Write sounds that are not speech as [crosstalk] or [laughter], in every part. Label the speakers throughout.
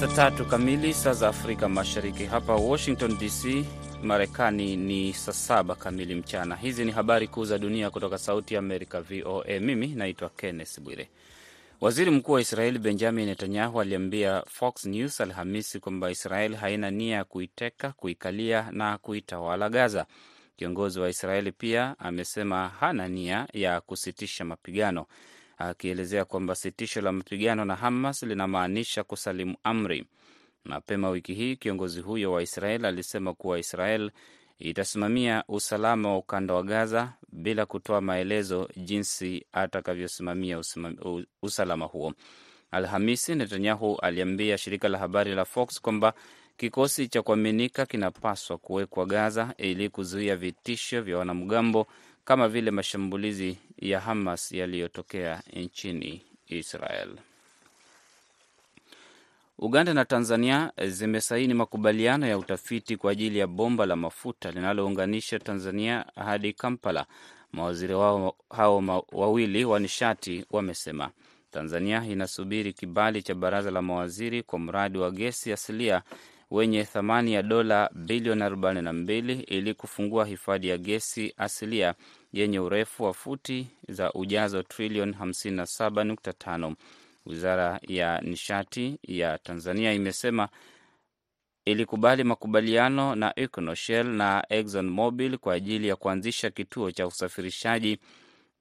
Speaker 1: saa tatu kamili saa za Afrika Mashariki. Hapa Washington DC, Marekani ni saa saba kamili mchana. Hizi ni habari kuu za dunia kutoka Sauti Amerika, VOA. Mimi naitwa Kenneth Bwire. Waziri Mkuu wa Israeli Benjamin Netanyahu aliambia Fox News Alhamisi kwamba Israeli haina nia ya kuiteka, kuikalia na kuitawala Gaza. Kiongozi wa Israeli pia amesema hana nia ya kusitisha mapigano, akielezea kwamba sitisho la mapigano na Hamas linamaanisha kusalimu amri. Mapema wiki hii kiongozi huyo wa Israel alisema kuwa Israel itasimamia usalama wa ukanda wa Gaza bila kutoa maelezo jinsi atakavyosimamia usalama huo. Alhamisi, Netanyahu aliambia shirika la habari la Fox kwamba kikosi cha kuaminika kinapaswa kuwekwa Gaza ili kuzuia vitisho vya wanamgambo kama vile mashambulizi ya Hamas yaliyotokea nchini Israel. Uganda na Tanzania zimesaini makubaliano ya utafiti kwa ajili ya bomba la mafuta linalounganisha Tanzania hadi Kampala. Mawaziri wao hao wawili wa nishati wamesema Tanzania inasubiri kibali cha baraza la mawaziri kwa mradi wa gesi asilia wenye thamani ya dola bilioni 42 ili kufungua hifadhi ya gesi asilia yenye urefu wa futi za ujazo trilioni 57.5. Wizara ya nishati ya Tanzania imesema ilikubali makubaliano na Econoshell na Exxon Mobil kwa ajili ya kuanzisha kituo cha usafirishaji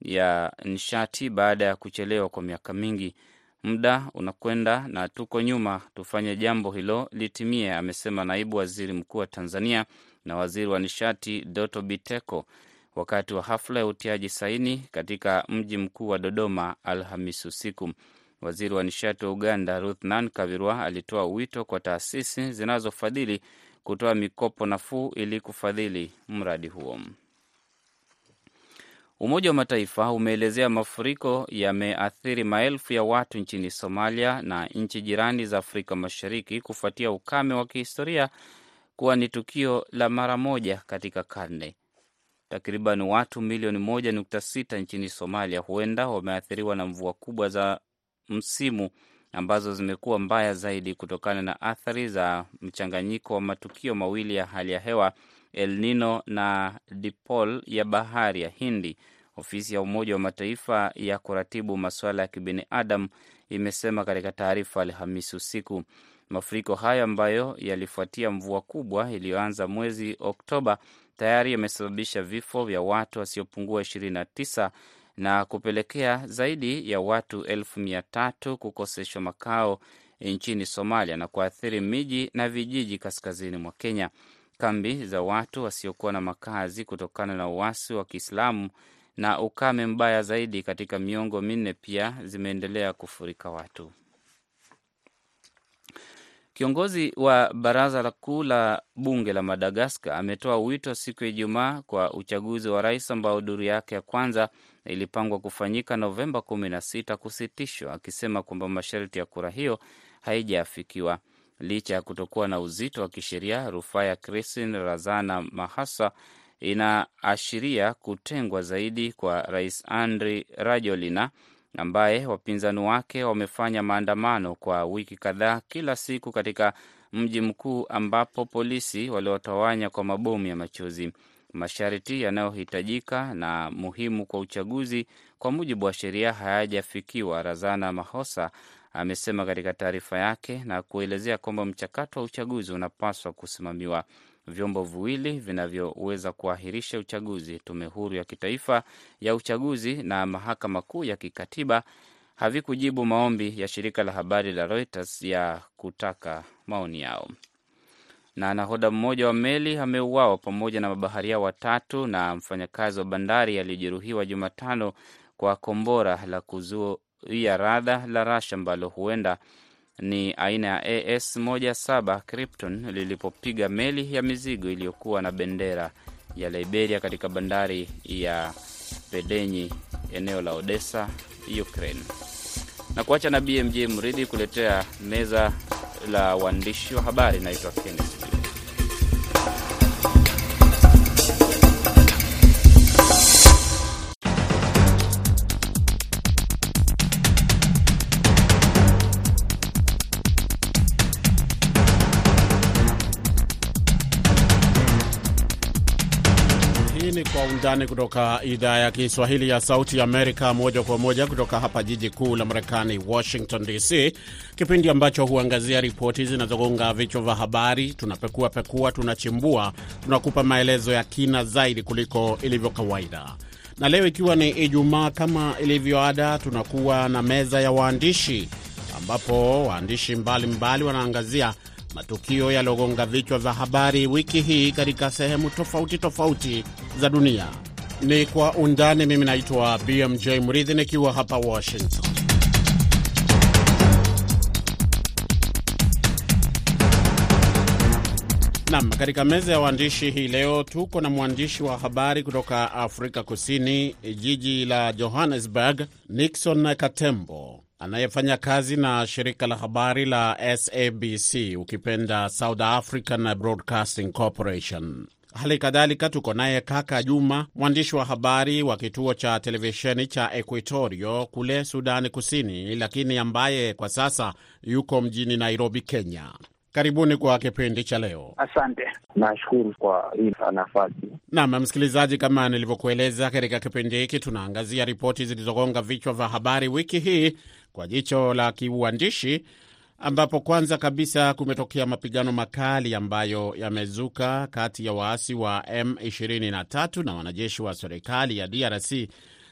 Speaker 1: ya nishati baada ya kuchelewa kwa miaka mingi. Muda unakwenda na tuko nyuma, tufanye jambo hilo litimie, amesema naibu waziri mkuu wa Tanzania na waziri wa nishati Doto Biteko wakati wa hafla ya utiaji saini katika mji mkuu wa Dodoma Alhamisi usiku. Waziri wa nishati wa Uganda Ruth Nankabirwa alitoa wito kwa taasisi zinazofadhili kutoa mikopo nafuu ili kufadhili mradi huo. Umoja wa Mataifa umeelezea mafuriko yameathiri maelfu ya watu nchini Somalia na nchi jirani za Afrika Mashariki kufuatia ukame wa kihistoria kuwa ni tukio la mara moja katika karne. Takriban watu milioni moja nukta sita nchini Somalia huenda wameathiriwa na mvua kubwa za msimu ambazo zimekuwa mbaya zaidi kutokana na athari za mchanganyiko wa matukio mawili ya hali ya hewa El Nino na Dipol ya bahari ya Hindi. Ofisi ya Umoja wa Mataifa ya kuratibu masuala ya kibinadamu imesema katika taarifa Alhamisi usiku. Mafuriko hayo ambayo yalifuatia mvua kubwa iliyoanza mwezi Oktoba tayari yamesababisha vifo vya watu wasiopungua ishirini na tisa na kupelekea zaidi ya watu elfu mia tatu kukoseshwa makao nchini Somalia na kuathiri miji na vijiji kaskazini mwa Kenya. Kambi za watu wasiokuwa na makazi kutokana na uasi wa Kiislamu na ukame mbaya zaidi katika miongo minne pia zimeendelea kufurika watu. Kiongozi wa baraza kuu la bunge la Madagaskar ametoa wito siku ya Ijumaa kwa uchaguzi wa rais ambao duru yake ya kwanza ilipangwa kufanyika Novemba kumi na sita kusitishwa, akisema kwamba masharti ya kura hiyo haijaafikiwa. Licha ya kutokuwa na uzito wa kisheria, rufaa ya Christine Razana Mahasa inaashiria kutengwa zaidi kwa rais Andry Rajoelina ambaye wapinzani wake wamefanya maandamano kwa wiki kadhaa kila siku katika mji mkuu ambapo polisi waliotawanya kwa mabomu ya machozi. Masharti yanayohitajika na muhimu kwa uchaguzi kwa mujibu wa sheria hayajafikiwa, Razana Mahosa amesema katika taarifa yake na kuelezea kwamba mchakato wa uchaguzi unapaswa kusimamiwa. Vyombo viwili vinavyoweza kuahirisha uchaguzi, tume huru ya kitaifa ya uchaguzi na mahakama kuu ya kikatiba, havikujibu maombi ya shirika la habari la Reuters ya kutaka maoni yao. Na nahoda mmoja wa meli ameuawa pamoja na mabaharia watatu na mfanyakazi wa bandari aliyejeruhiwa Jumatano kwa kombora la kuzuia radha la Rasha ambalo huenda ni aina ya AS 17 Krypton lilipopiga meli ya mizigo iliyokuwa na bendera ya Liberia katika bandari ya Pedenyi, eneo la Odessa, Ukraine. Na kuacha na BMJ Mridhi kuletea meza la waandishi wa habari. Naitwa Kenneth
Speaker 2: Undani kutoka idhaa ya Kiswahili ya Sauti Amerika, moja kwa moja kutoka hapa jiji kuu la Marekani, Washington DC, kipindi ambacho huangazia ripoti zinazogonga vichwa vya habari. Tunapekua pekua, tunachimbua, tunakupa maelezo ya kina zaidi kuliko ilivyo kawaida. Na leo ikiwa ni Ijumaa, kama ilivyo ada, tunakuwa na meza ya waandishi, ambapo waandishi mbalimbali wanaangazia matukio yaliyogonga vichwa vya habari wiki hii katika sehemu tofauti tofauti za dunia. Ni Kwa Undani. Mimi naitwa BMJ Mridhi nikiwa hapa Washington. Nam, katika meza ya waandishi hii leo tuko na mwandishi wa habari kutoka Afrika Kusini, jiji la Johannesburg, Nixon Katembo anayefanya kazi na shirika la habari la SABC ukipenda South African Broadcasting Corporation. Hali kadhalika tuko naye Kaka Juma, mwandishi wa habari wa kituo cha televisheni cha Equatorio kule Sudani Kusini, lakini ambaye kwa sasa yuko mjini Nairobi, Kenya. Karibuni kwa kipindi cha leo.
Speaker 3: Asante, nashukuru kwa hii nafasi.
Speaker 2: Naam, msikilizaji, kama nilivyokueleza katika kipindi hiki, tunaangazia ripoti zilizogonga vichwa vya habari wiki hii kwa jicho la kiuandishi, ambapo kwanza kabisa kumetokea mapigano makali ambayo yamezuka kati ya waasi wa M23 na wanajeshi wa serikali ya DRC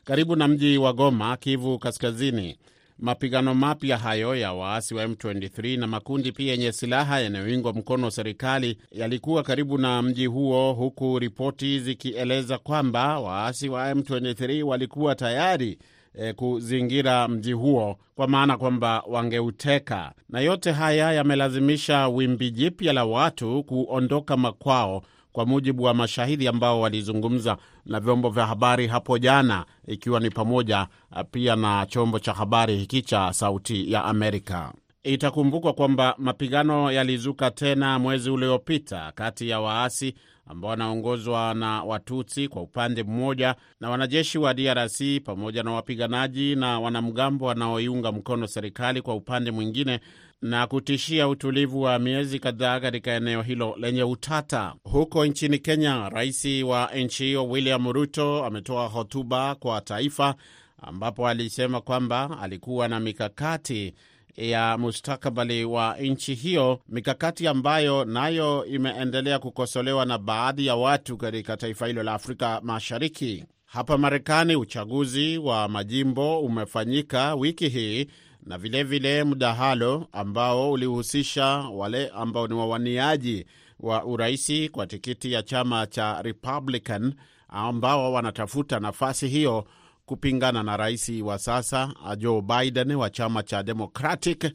Speaker 2: karibu na mji wa Goma, Kivu Kaskazini. Mapigano mapya hayo ya waasi wa M23 na makundi pia yenye silaha yanayoingwa mkono serikali yalikuwa karibu na mji huo, huku ripoti zikieleza kwamba waasi wa M23 walikuwa tayari e, kuzingira mji huo kwa maana kwamba wangeuteka, na yote haya yamelazimisha wimbi jipya la watu kuondoka makwao kwa mujibu wa mashahidi ambao walizungumza na vyombo vya habari hapo jana, ikiwa ni pamoja pia na chombo cha habari hiki cha Sauti ya Amerika. Itakumbukwa kwamba mapigano yalizuka tena mwezi uliopita kati ya waasi ambao wanaongozwa na Watutsi kwa upande mmoja na wanajeshi wa DRC pamoja na wapiganaji na wanamgambo wanaoiunga mkono serikali kwa upande mwingine na kutishia utulivu wa miezi kadhaa katika eneo hilo lenye utata. Huko nchini Kenya, rais wa nchi hiyo William Ruto ametoa hotuba kwa taifa, ambapo alisema kwamba alikuwa na mikakati ya mustakabali wa nchi hiyo, mikakati ambayo nayo imeendelea kukosolewa na baadhi ya watu katika taifa hilo la Afrika Mashariki. Hapa Marekani, uchaguzi wa majimbo umefanyika wiki hii na vilevile vile mdahalo ambao ulihusisha wale ambao ni wawaniaji wa uraisi kwa tikiti ya chama cha Republican ambao wanatafuta nafasi hiyo kupingana na rais wa sasa Joe Biden wa chama cha Democratic.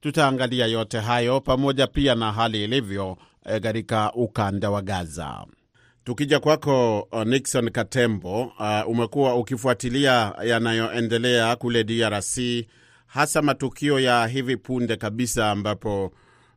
Speaker 2: Tutaangalia yote hayo pamoja pia na hali ilivyo katika ukanda wa Gaza. Tukija kwako Nixon Katembo, uh, umekuwa ukifuatilia yanayoendelea kule DRC hasa matukio ya hivi punde kabisa ambapo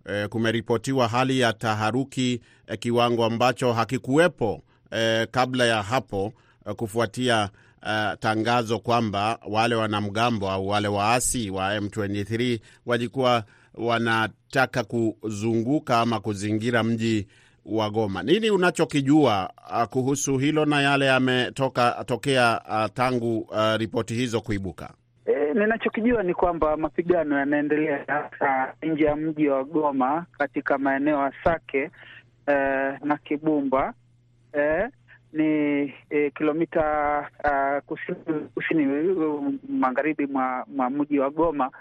Speaker 2: eh, kumeripotiwa hali ya taharuki eh, kiwango ambacho hakikuwepo eh, kabla ya hapo eh, kufuatia eh, tangazo kwamba wale wanamgambo au wale waasi wa M23 walikuwa wanataka kuzunguka ama kuzingira mji wa Goma. Nini unachokijua uh, kuhusu hilo na yale yametoka tokea uh, tangu uh, ripoti hizo kuibuka?
Speaker 3: E, ninachokijua ni kwamba mapigano yanaendelea hasa nje ya mji wa Goma katika maeneo ya Sake e, na Kibumba e, ni e, kilomita uh, kusini, kusini magharibi mwa, mwa mji wa Goma.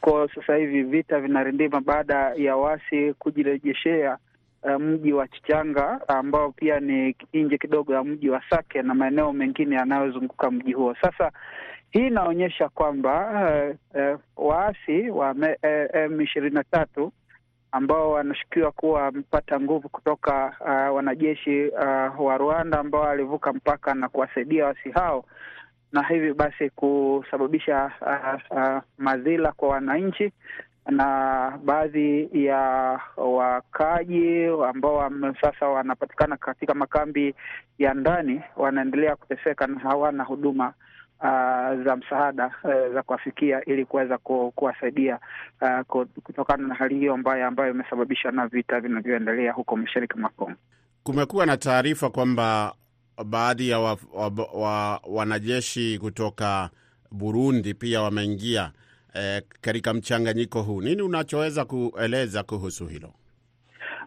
Speaker 3: ko sasa hivi vita vinarindima baada ya wasi kujirejeshea uh, mji wa Chichanga ambao pia ni nje kidogo ya mji wa Sake na maeneo mengine yanayozunguka mji huo. Sasa hii inaonyesha kwamba uh, uh, waasi wa M ishirini na tatu ambao wanashukiwa kuwa wamepata nguvu kutoka uh, wanajeshi uh, wa Rwanda ambao walivuka mpaka na kuwasaidia wasi hao na hivi basi kusababisha uh, uh, madhila kwa wananchi na baadhi ya wakaaji ambao sasa wanapatikana katika makambi ya ndani wanaendelea kuteseka na hawana huduma uh, za msaada uh, za kuwafikia ili kuweza ku, kuwasaidia uh, kutokana na hali hiyo mbaya ambayo imesababishwa na vita vinavyoendelea huko mashariki mwa Kongo.
Speaker 2: Kumekuwa na taarifa kwamba baadhi ya wa, wa, wa, wanajeshi kutoka Burundi pia wameingia eh, katika mchanganyiko huu. Nini unachoweza kueleza kuhusu hilo?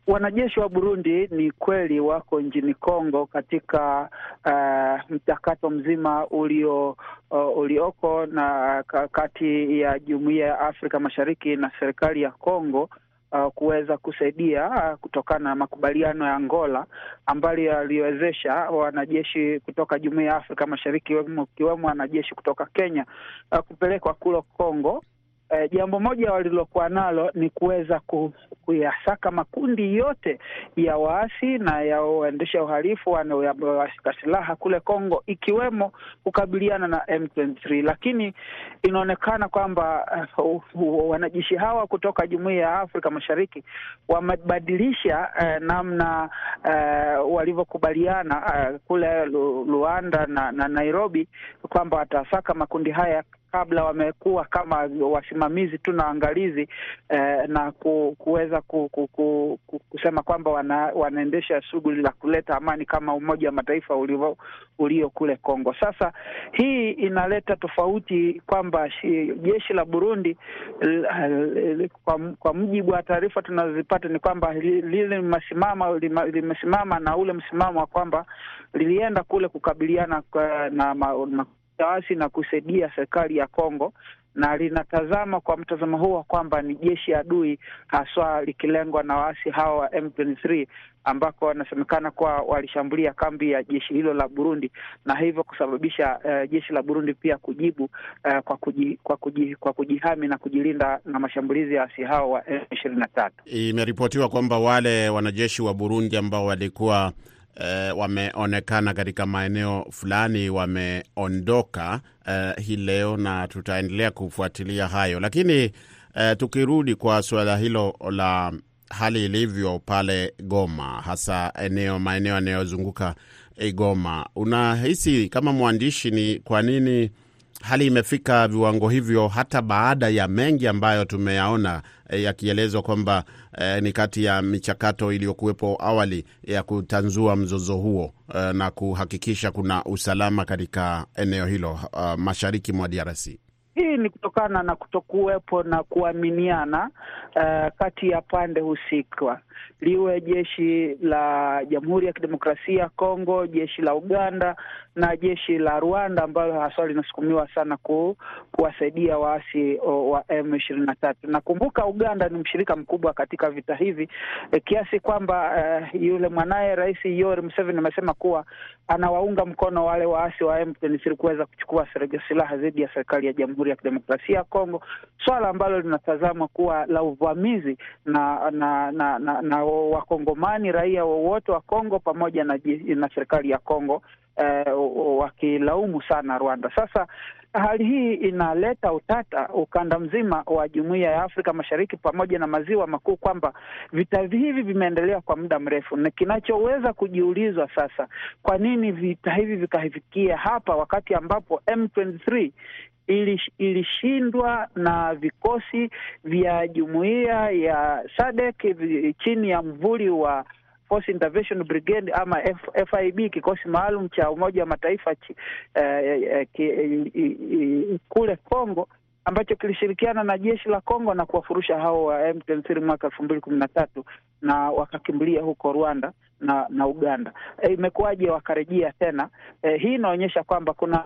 Speaker 3: Wanajeshi wa Burundi ni kweli wako nchini Kongo katika uh, mchakato mzima ulio uh, ulioko na kati ya Jumuiya ya Afrika Mashariki na serikali ya Kongo uh, kuweza kusaidia uh, kutokana na makubaliano ya Angola ambayo yaliwezesha wanajeshi kutoka Jumuiya ya Afrika Mashariki ikiwemo wanajeshi kutoka Kenya uh, kupelekwa kule Kongo. Uh, jambo moja walilokuwa nalo ni kuweza ku, kuyasaka makundi yote ya waasi na ya waendesha uhalifu wanaoyashika silaha kule Kongo, ikiwemo kukabiliana na M23, lakini inaonekana kwamba uh, wanajeshi hawa kutoka Jumuiya ya Afrika Mashariki wamebadilisha uh, namna uh, walivyokubaliana uh, kule Luanda na, na Nairobi kwamba watasaka makundi haya kabla wamekuwa kama wasimamizi tu na waangalizi eh, na ku, kuweza ku, ku, ku, ku, kusema kwamba wana, wanaendesha shughuli la kuleta amani kama Umoja wa Mataifa ulio, ulio kule Kongo. Sasa hii inaleta tofauti kwamba jeshi la Burundi l, l, kwa, kwa mujibu wa taarifa tunazozipata ni kwamba lile limesimama limesimama na ule msimamo wa kwamba lilienda kule kukabiliana kwa, na ma, waasi na kusaidia serikali ya Kongo na linatazama kwa mtazamo huo kwamba ni jeshi adui haswa likilengwa na waasi hawa wa M23 ambako wanasemekana kuwa walishambulia kambi ya jeshi hilo la Burundi na hivyo kusababisha uh, jeshi la Burundi pia kujibu uh, kwa, kuji, kwa, kuji, kwa kujihami na kujilinda na mashambulizi ya waasi hao wa M23.
Speaker 2: Imeripotiwa kwamba wale wanajeshi wa Burundi ambao walikuwa Uh, wameonekana katika maeneo fulani wameondoka uh, hii leo na tutaendelea kufuatilia hayo, lakini uh, tukirudi kwa suala hilo la hali ilivyo pale Goma, hasa eneo maeneo yanayozunguka Goma, unahisi kama mwandishi ni kwa nini hali imefika viwango hivyo hata baada ya mengi ambayo tumeyaona eh, yakielezwa kwamba eh, ni kati ya michakato iliyokuwepo awali ya kutanzua mzozo huo eh, na kuhakikisha kuna usalama katika eneo hilo uh, mashariki mwa DRC.
Speaker 3: Hii ni kutokana na kutokuwepo na kuaminiana uh, kati ya pande husika, liwe jeshi la Jamhuri ya Kidemokrasia Kongo, jeshi la Uganda na jeshi la Rwanda ambalo haswa linasukumiwa sana ku, kuwasaidia waasi wa M ishirini na tatu. Nakumbuka Uganda ni mshirika mkubwa katika vita hivi e, kiasi kwamba uh, yule mwanaye Rais Yoweri Museveni amesema kuwa anawaunga mkono wale waasi wa M23 kuweza kuchukua silaha dhidi ya serikali ya Jamhuri ya Kidemokrasia ya Kongo, swala ambalo linatazamwa kuwa la uvamizi na na na, na, na Wakongomani, raia wowote wa Kongo pamoja na, na serikali ya Kongo eh, wakilaumu sana Rwanda. Sasa hali hii inaleta utata ukanda mzima wa Jumuiya ya Afrika Mashariki pamoja na maziwa makuu, kwamba vita hivi vimeendelea kwa muda mrefu, na kinachoweza kujiulizwa sasa, kwa nini vita hivi vikafikia hapa wakati ambapo M23 ilishindwa na vikosi vya jumuiya ya SADC chini ya mvuli wa Force Intervention Brigade ama FIB kikosi maalum cha Umoja wa Mataifa ch, eh, eh, kule Kongo ambacho kilishirikiana na jeshi la Kongo na kuwafurusha hao wa M23 mwaka elfu mbili kumi na tatu na wakakimbilia huko Rwanda na na Uganda. Eh, imekuwaje wakarejea tena? Eh, hii inaonyesha kwamba kuna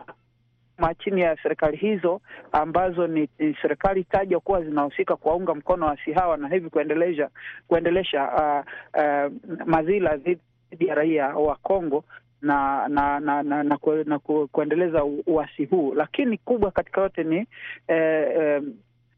Speaker 3: chini ya serikali hizo ambazo ni, ni serikali tajwa kuwa zinahusika kuwaunga mkono waasi hawa na hivi kuendelesha kuendelesha uh, uh, madhila dhidi ya raia wa Kongo na na na, na, na, ku, na ku, kuendeleza uasi huu, lakini kubwa katika yote ni eh, eh,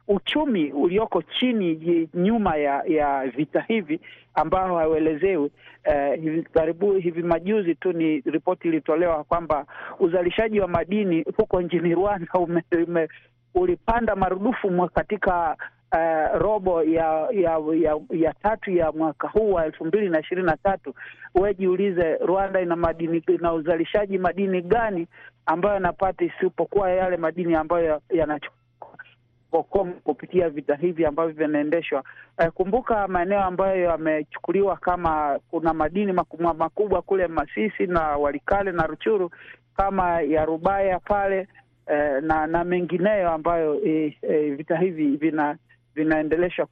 Speaker 3: uchumi ulioko chini nyuma ya ya vita hivi ambao hauelezewi. Eh, hivi karibu hivi majuzi tu ni ripoti ilitolewa kwamba uzalishaji wa madini huko nchini Rwanda [laughs] ume, ume, ulipanda marudufu katika uh, robo ya ya, ya ya tatu ya mwaka huu wa elfu mbili na ishirini na tatu. wejiulize Rwanda ina madini ina uzalishaji madini gani ambayo yanapata isipokuwa yale madini ambayo yanachukua Kongo kupitia vita hivi ambavyo vinaendeshwa. Uh, kumbuka maeneo ambayo yamechukuliwa kama kuna madini makubwa makubwa kule Masisi na Walikale na Ruchuru kama ya Rubaya pale uh, na na mengineyo ambayo e, e, vita hivi vina vinaendeleshwa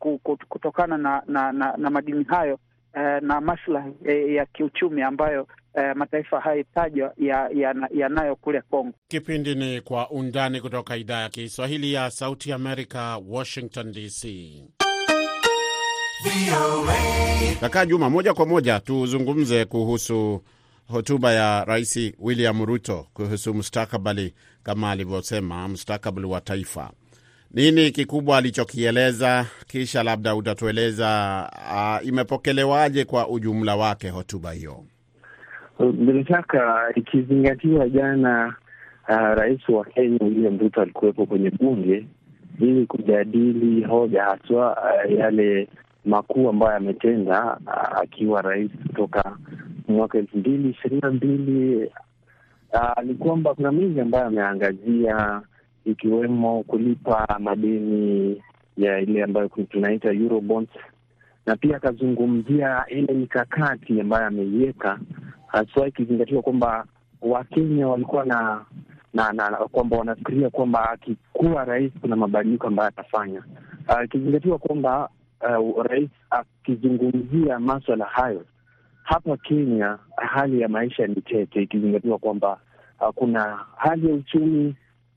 Speaker 3: kutokana na, na, na, na madini hayo uh, na maslahi e, ya kiuchumi ambayo Uh, mataifa hayo tajwa yanayo ya, ya kule Kongo.
Speaker 2: Kipindi ni Kwa Undani kutoka idhaa ya Kiswahili ya Sauti Amerika, Washington DC. Kaka Juma, moja kwa moja tuzungumze kuhusu hotuba ya Rais William Ruto kuhusu mustakabali, kama alivyosema, mustakabali wa taifa. Nini kikubwa alichokieleza? Kisha labda utatueleza uh, imepokelewaje kwa ujumla wake hotuba hiyo.
Speaker 4: Bila shaka ikizingatiwa jana, uh, rais wa Kenya William Ruto alikuwepo kwenye bunge ili kujadili hoja haswa uh, yale makuu ambayo ametenda uh, akiwa rais kutoka mwaka elfu mbili ishirini na mbili. Uh, kwamba kuna mengi ambayo ameangazia ikiwemo kulipa madeni ya ile ambayo tunaita Eurobonds, na pia akazungumzia ile mikakati ambayo ameiweka haswa ikizingatiwa kwamba Wakenya walikuwa na na, na kwamba wanafikiria kwamba akikuwa rais kuna mabadiliko ambayo atafanya, ikizingatiwa uh, kwamba uh, rais akizungumzia maswala hayo hapa Kenya, hali ya maisha ni tete, ikizingatiwa kwamba uh, kuna hali ya uchumi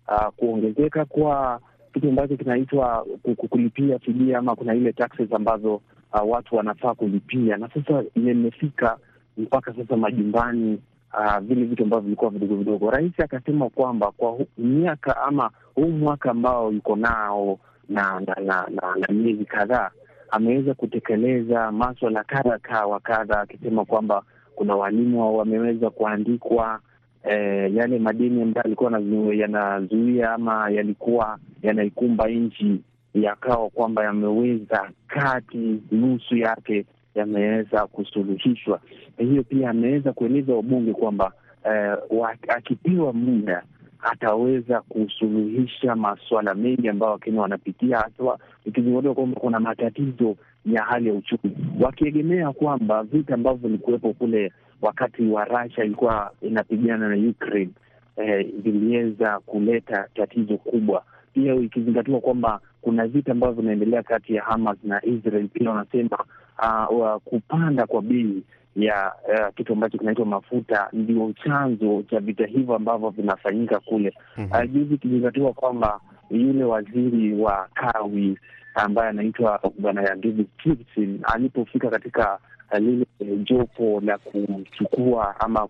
Speaker 4: uh, kuongezeka kwa kitu ambacho kinaitwa kulipia fidia ama kuna ile taxes ambazo uh, watu wanafaa kulipia, na sasa imefika mpaka sasa majumbani, uh, vile vitu ambavyo vilikuwa vidogo vidogo. Rais akasema kwamba kwa miaka ama huu mwaka ambao yuko nao na na na, na, na miezi kadhaa ameweza kutekeleza maswala kadha wa kadha, akisema kwamba kuna walimu wameweza kuandikwa eh, yale madeni ambayo yalikuwa yanazuia ama yalikuwa yanaikumba nchi yakawa kwamba yameweza kati nusu yake yameweza kusuluhishwa. Hiyo pia ameweza kueleza wabunge kwamba eh, akipewa muda ataweza kusuluhisha masuala mengi ambayo Wakenya wanapitia, haswa ikizingatiwa kwamba kuna matatizo ya hali ya uchumi, wakiegemea kwamba vita ambavyo vilikuwepo kule wakati wa Russia ilikuwa inapigana na Ukraine viliweza eh, kuleta tatizo kubwa. Pia ikizingatiwa kwamba kuna vita ambavyo vinaendelea kati ya Hamas na Israel, pia wanasema uh, kupanda kwa bei ya uh, kitu ambacho kinaitwa mafuta ndio chanzo cha vita hivyo ambavyo vinafanyika kule. mm -hmm. Uh, juzi ikizingatiwa kwamba yule waziri wa kawi ambaye anaitwa bwana David Kirsten alipofika katika uh, lile uh, jopo la kuchukua ama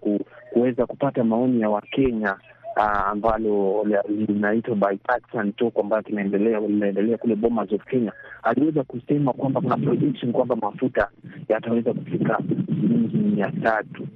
Speaker 4: kuweza kupata maoni ya Wakenya ambalo linaitwa bipartisan talk ambayo linaendelea kule Bomas of Kenya, aliweza kusema kwamba kuna prediction kwamba mafuta yataweza kufika shilingi mia tatu.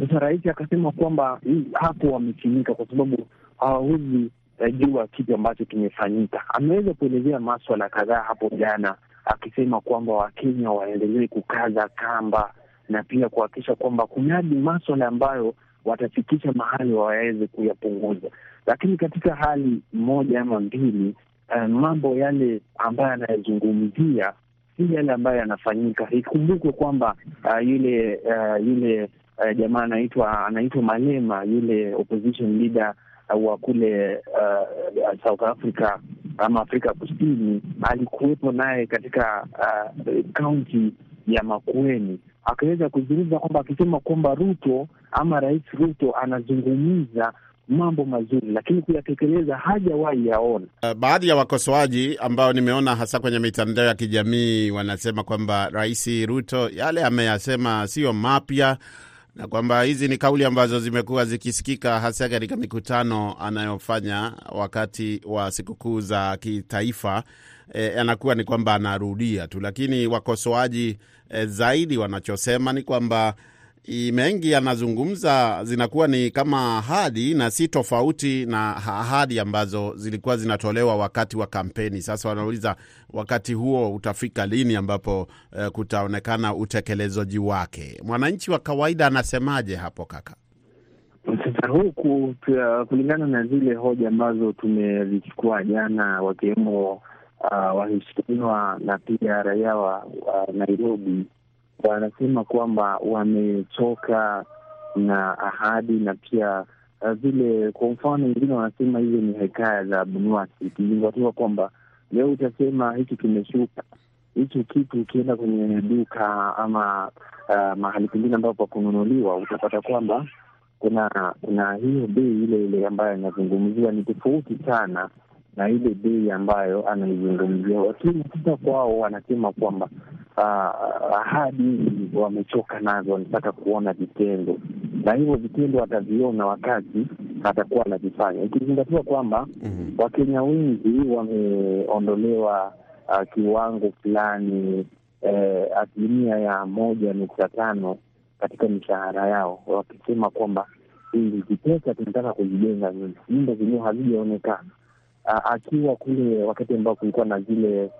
Speaker 4: Sasa rais akasema kwamba hapo wamechinika kwa sababu hawawezi jua kitu ambacho kimefanyika. Ameweza kuelezea maswala kadhaa hapo jana, akisema kwamba Wakenya waendelee kukaza kamba na pia kuhakikisha kwamba kunadi maswala ambayo watafikisha mahali waweze kuyapunguza. Lakini katika hali moja ama mbili, uh, mambo yale ambayo anayazungumzia si yale ambayo yanafanyika. Ikumbukwe kwamba uh, yule uh, yule uh, jamaa anaitwa anaitwa Malema, yule opposition leader uh, wa kule uh, South Africa ama Afrika Kusini, alikuwepo naye katika kaunti uh, ya Makueni akaweza kuzungumza kwamba akisema kwamba Ruto ama Rais Ruto anazungumza mambo mazuri, lakini kuyatekeleza hajawahi yaona.
Speaker 2: Uh, baadhi ya wakosoaji ambao nimeona hasa kwenye mitandao ya kijamii wanasema kwamba Rais Ruto yale ameyasema siyo mapya na kwamba hizi ni kauli ambazo zimekuwa zikisikika hasa katika mikutano anayofanya wakati wa sikukuu za kitaifa. E, anakuwa ni kwamba anarudia tu, lakini wakosoaji e, zaidi wanachosema ni kwamba mengi yanazungumza zinakuwa ni kama ahadi na si tofauti na ahadi ambazo zilikuwa zinatolewa wakati wa kampeni. Sasa wanauliza wakati huo utafika lini ambapo e, kutaonekana utekelezaji wake. Mwananchi wa kawaida anasemaje hapo kaka?
Speaker 4: Sasa huku kulingana na zile hoja ambazo tumezichukua jana, wakiwemo uh, waheshimiwa na pia raia wa wa Nairobi wanasema kwamba wamechoka na ahadi na pia uh, vile, kwa mfano wengine wanasema hizo ni hekaya za Abunwasi, ikizingatiwa kwamba leo utasema hiki kimeshuka, hichi kitu ukienda kwenye duka ama uh, mahali pengine ambapo pakununuliwa utapata kwamba kuna kuna hiyo bei ile ile ambayo inazungumziwa ni tofauti sana na ile bei ambayo anaizungumzia. Lakini sasa kwao wanasema kwamba ahadi wamechoka nazo, wanataka kuona vitendo, na hivyo vitendo ataviona wakati atakuwa anavifanya, ikizingatiwa kwamba
Speaker 2: Mhm.
Speaker 4: Wakenya wengi wameondolewa uh, kiwango fulani eh, asilimia ya moja nukta tano katika mishahara yao, wakisema kwamba hizi pesa tunataka kuzijenga nyumba, nyumba zenyewe hazijaonekana. Akiwa kule wakati ambao kulikuwa na zile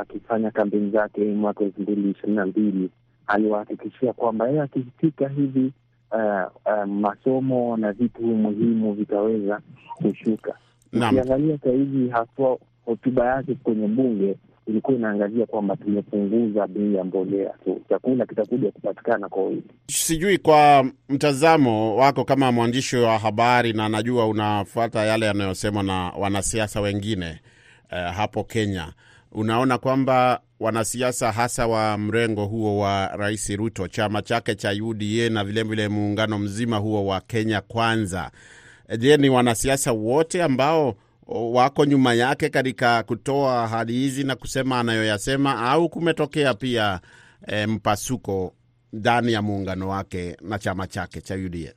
Speaker 4: akifanya kampeni zake mwaka elfu mbili ishirini na mbili aliwahakikishia kwamba yeye akifika hivi uh, uh, masomo na vitu muhimu vitaweza kushuka. Ukiangalia sahizi haswa hotuba yake kwenye bunge ilikuwa inaangazia kwamba tumepunguza bei ya mbolea tu, chakula kitakuja kupatikana kwa wingi.
Speaker 2: Sijui kwa mtazamo wako kama mwandishi wa habari, na najua unafuata yale yanayosemwa na wanasiasa wengine eh, hapo Kenya, unaona kwamba wanasiasa hasa wa mrengo huo wa Rais Ruto, chama chake cha UDA na vilevile muungano mzima huo wa Kenya Kwanza, je, ni wanasiasa wote ambao wako nyuma yake katika kutoa ahadi hizi na kusema anayoyasema, au kumetokea pia e, mpasuko ndani ya muungano wake na chama chake cha UDA?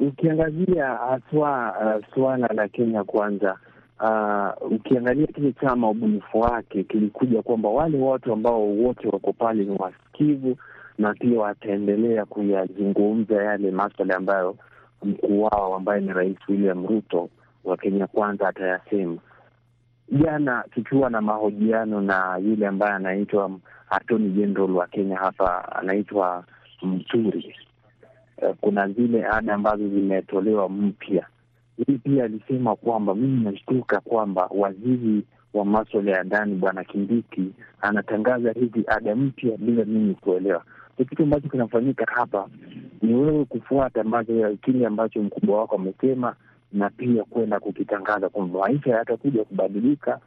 Speaker 4: Ukiangazia haswa uh, suala la Kenya Kwanza, uh, ukiangalia kile chama, ubunifu wake kilikuja kwamba wale watu ambao wote wako pale ni wasikivu na pia wataendelea kuyazungumza yale maswala ambayo mkuu wao ambaye ni Rais William Ruto wa Kenya Kwanza atayasema. Jana tukiwa na mahojiano na yule ambaye anaitwa Attorney General wa Kenya hapa anaitwa Mturi, Eh, kuna zile ada ambazo zimetolewa mpya. Hii pia alisema kwamba mimi nashtuka kwamba waziri wa maswala ya ndani Bwana Kindiki anatangaza hizi ada mpya bila mimi kuelewa. Kitu ambacho kinafanyika hapa ni wewe kufuata kile ambacho mkubwa wako amesema, na pia kwenda kukitangaza kwamba maisha yatakuja kubadilika.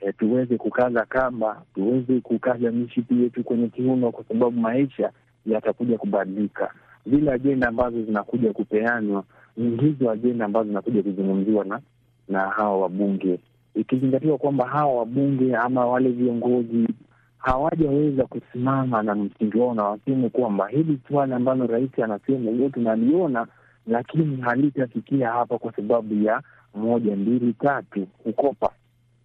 Speaker 4: E, tuweze kukaza kamba, tuweze kukaza mishipi yetu kwenye kiuno, kwa sababu maisha yatakuja kubadilika zile ajenda ambazo zinakuja kupeanwa ni hizo ajenda ambazo zinakuja kuzungumziwa na na hawa wabunge, ikizingatiwa kwamba hawa wabunge ama wale viongozi hawajaweza kusimama na msingi wao na waseme kwamba hili swala ambalo rais anasema ndio tunaliona, lakini halitafikia hapa kwa sababu ya moja, mbili, tatu, kukopa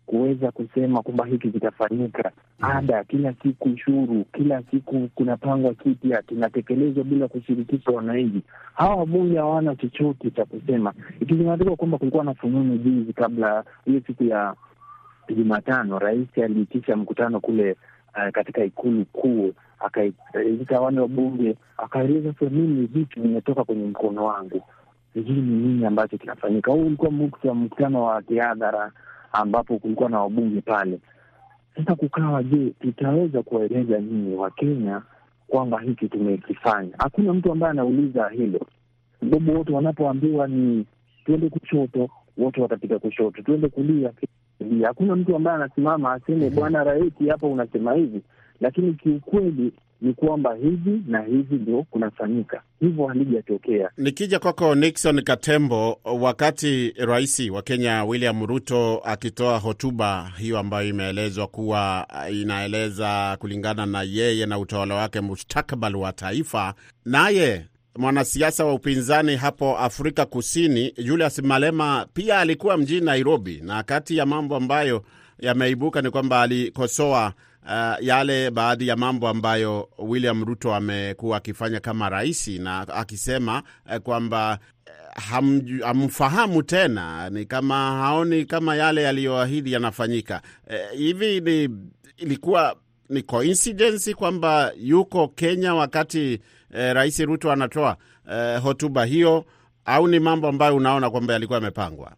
Speaker 4: kuweza kusema kwamba hiki kitafanyika. Ada kila siku, ushuru kila siku, kunapangwa kipya kinatekelezwa bila kushirikisha wananchi. Hawa wabunge hawana chochote cha kusema, ikizingatiwa kwamba kulikuwa na fununu juzi, kabla hiyo siku ya Jumatano, rais aliitisha mkutano kule uh, katika ikulu kuu, akaita wale wabunge, akaeleza sasa, mimi vitu vimetoka kwenye mkono wangu, sijui ni nini ambacho kinafanyika. Huu ulikuwa mkutano wa kihadhara ambapo kulikuwa na wabunge pale. Sasa kukawa, je, tutaweza kuwaeleza nyinyi Wakenya kwamba hiki tumekifanya? Hakuna mtu ambaye anauliza hilo, sababu wote wanapoambiwa ni tuende kushoto, wote watapiga kushoto, tuende kulia, kulia. Hakuna mtu ambaye anasimama aseme bwana raisi, hapa unasema hivi, lakini kiukweli ni kwamba hivi na hivi ndio kunafanyika, hivyo halijatokea.
Speaker 2: Nikija kwako Nixon Katembo, wakati rais wa Kenya William Ruto akitoa hotuba hiyo ambayo imeelezwa kuwa inaeleza kulingana na yeye na utawala wake mustakabali wa taifa, naye mwanasiasa wa upinzani hapo Afrika Kusini Julius Malema pia alikuwa mjini Nairobi, na kati ya mambo ambayo yameibuka ni kwamba alikosoa Uh, yale baadhi ya mambo ambayo William Ruto amekuwa akifanya kama rais na akisema uh, kwamba uh, hamfahamu tena, ni kama haoni kama yale yaliyoahidi yanafanyika. Uh, hivi ni ilikuwa ni coincidence kwamba yuko Kenya wakati uh, rais Ruto anatoa uh, hotuba hiyo au ni mambo ambayo unaona kwamba yalikuwa yamepangwa?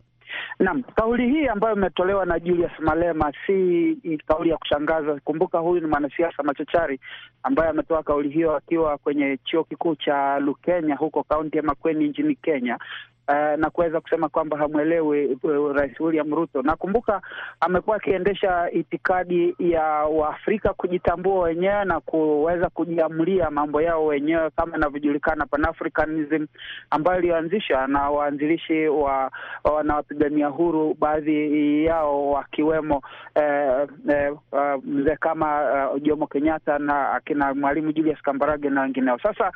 Speaker 3: Naam, kauli hii ambayo imetolewa na Julius Malema si kauli ya kushangaza. Kumbuka huyu ni mwanasiasa machachari ambaye ametoa kauli hiyo akiwa kwenye chuo kikuu cha Lukenya huko kaunti ya Makueni nchini Kenya. Uh, na kuweza kusema kwamba hamwelewi uh, Rais William Ruto. Nakumbuka amekuwa akiendesha itikadi ya Waafrika kujitambua wenyewe na kuweza kujiamulia mambo yao wenyewe kama inavyojulikana Pan-Africanism ambayo iliyoanzishwa na waanzilishi wa wanawapigania huru, baadhi yao wakiwemo uh, uh, mzee kama uh, Jomo Kenyatta na akina Mwalimu Julius Kambarage na wengineo. Sasa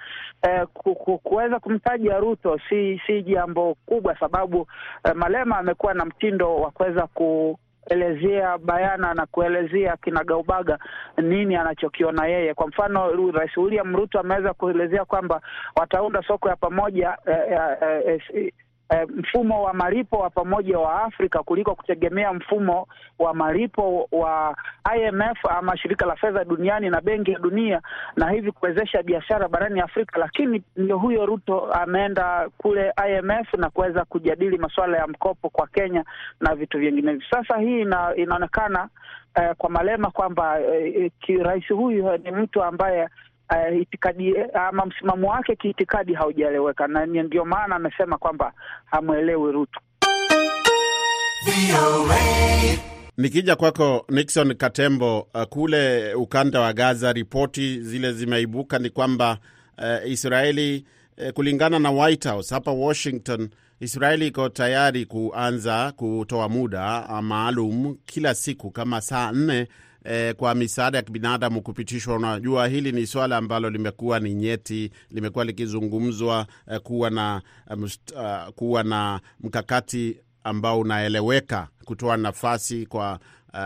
Speaker 3: ku, ku, kuweza kumtaja Ruto si si jambo kubwa sababu eh, Malema amekuwa na mtindo wa kuweza kuelezea bayana na kuelezea kinagaubaga nini anachokiona yeye. Kwa mfano, Rais William Ruto ameweza kuelezea kwamba wataunda soko ya pamoja eh, eh, eh, eh, mfumo wa malipo wa pamoja wa Afrika kuliko kutegemea mfumo wa malipo wa IMF ama shirika la fedha duniani na benki ya dunia, na hivi kuwezesha biashara barani Afrika. Lakini ndio huyo Ruto ameenda kule IMF na kuweza kujadili masuala ya mkopo kwa Kenya na vitu vinginevyo. Sasa hii ina, inaonekana eh, kwa Malema kwamba eh, rais huyu ni mtu ambaye Uh, itikadi ama msimamo wake kiitikadi haujaeleweka, na ndio maana amesema kwamba hamwelewi Ruto.
Speaker 2: Nikija kwako Nixon Katembo, uh, kule ukanda wa Gaza, ripoti zile zimeibuka ni kwamba uh, Israeli uh, kulingana na White House hapa Washington, Israeli iko tayari kuanza kutoa muda maalum kila siku kama saa nne eh, kwa misaada ya kibinadamu kupitishwa. Unajua, hili ni swala ambalo limekuwa ni nyeti, limekuwa likizungumzwa eh, kuwa na uh, kuwa na mkakati ambao unaeleweka kutoa nafasi kwa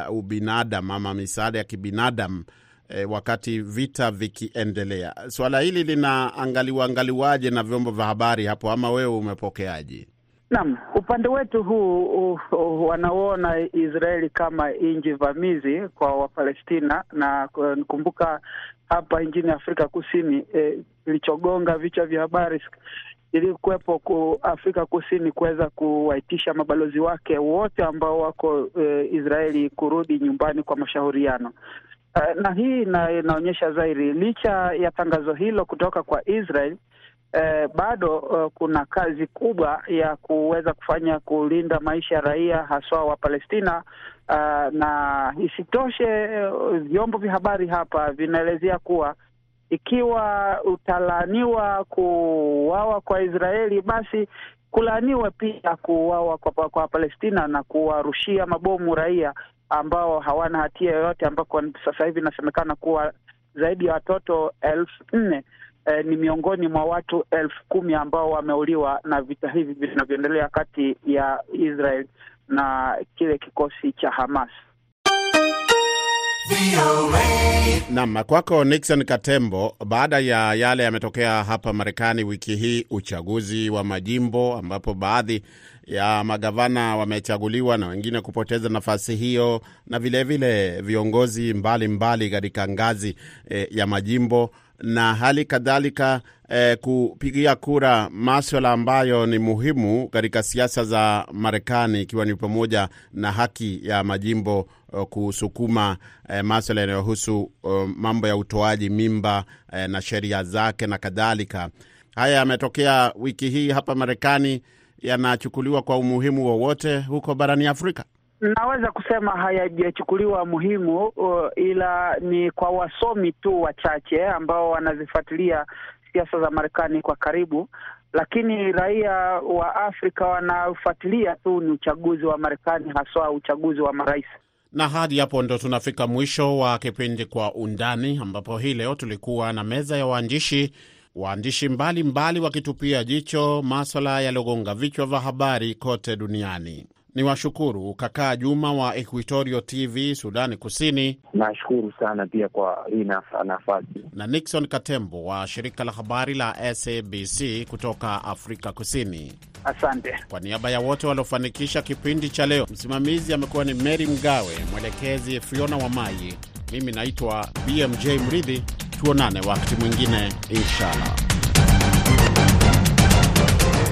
Speaker 2: uh, ubinadamu ama misaada ya kibinadamu eh, wakati vita vikiendelea. Swala hili linaangaliwa angaliwaje na vyombo vya habari hapo, ama wewe umepokeaje?
Speaker 3: Naam, upande wetu huu uh, Israeli kama nchi vamizi kwa Wapalestina, na kumbuka hapa nchini Afrika Kusini kilichogonga eh, vichwa vya habari ilikuwepo ku Afrika Kusini kuweza kuwaitisha mabalozi wake wote ambao wako eh, Israeli kurudi nyumbani kwa mashauriano. Uh, na hii inaonyesha zaidi, licha ya tangazo hilo kutoka kwa Israel Eh, bado uh, kuna kazi kubwa ya kuweza kufanya kulinda maisha ya raia haswa wa Palestina. Uh, na isitoshe uh, vyombo vya habari hapa vinaelezea kuwa ikiwa utalaaniwa kuuawa kwa Israeli, basi kulaaniwe pia kuuawa kwa, kwa Palestina na kuwarushia mabomu raia ambao hawana hatia yoyote, ambako sasa hivi inasemekana kuwa zaidi ya watoto elfu nne Eh, ni miongoni mwa watu elfu kumi ambao wameuliwa na vita hivi vinavyoendelea kati ya Israel na kile kikosi cha Hamas.
Speaker 2: Naam, kwako Nixon Katembo, baada ya yale yametokea hapa Marekani wiki hii, uchaguzi wa majimbo ambapo baadhi ya magavana wamechaguliwa na wengine kupoteza nafasi hiyo, na vilevile vile viongozi mbalimbali katika ngazi e, ya majimbo na hali kadhalika eh, kupigia kura maswala ambayo ni muhimu katika siasa za Marekani, ikiwa ni pamoja na haki ya majimbo uh, kusukuma eh, maswala yanayohusu eh, mambo ya utoaji mimba eh, na sheria zake na kadhalika. Haya yametokea wiki hii hapa Marekani, yanachukuliwa kwa umuhimu wowote huko barani Afrika?
Speaker 3: Naweza kusema hayajachukuliwa muhimu uh, ila ni kwa wasomi tu wachache ambao wanazifuatilia siasa za Marekani kwa karibu, lakini raia wa Afrika wanafuatilia tu ni uchaguzi wa Marekani, haswa uchaguzi wa marais.
Speaker 2: Na hadi hapo ndo tunafika mwisho wa kipindi Kwa Undani, ambapo hii leo tulikuwa na meza ya waandishi waandishi mbalimbali wakitupia jicho maswala yaliyogonga vichwa vya habari kote duniani. Ni washukuru Kakaa Juma wa Equitorio TV Sudani Kusini.
Speaker 4: Nashukuru sana pia kwa hii nafasi,
Speaker 2: na Nixon Katembo wa shirika la habari la SABC kutoka Afrika Kusini.
Speaker 3: Asante
Speaker 2: kwa niaba ya wote waliofanikisha kipindi cha leo. Msimamizi amekuwa ni Mary Mgawe, mwelekezi Fiona wa Mai. mimi naitwa BMJ Mridhi. Tuonane wakati mwingine inshallah.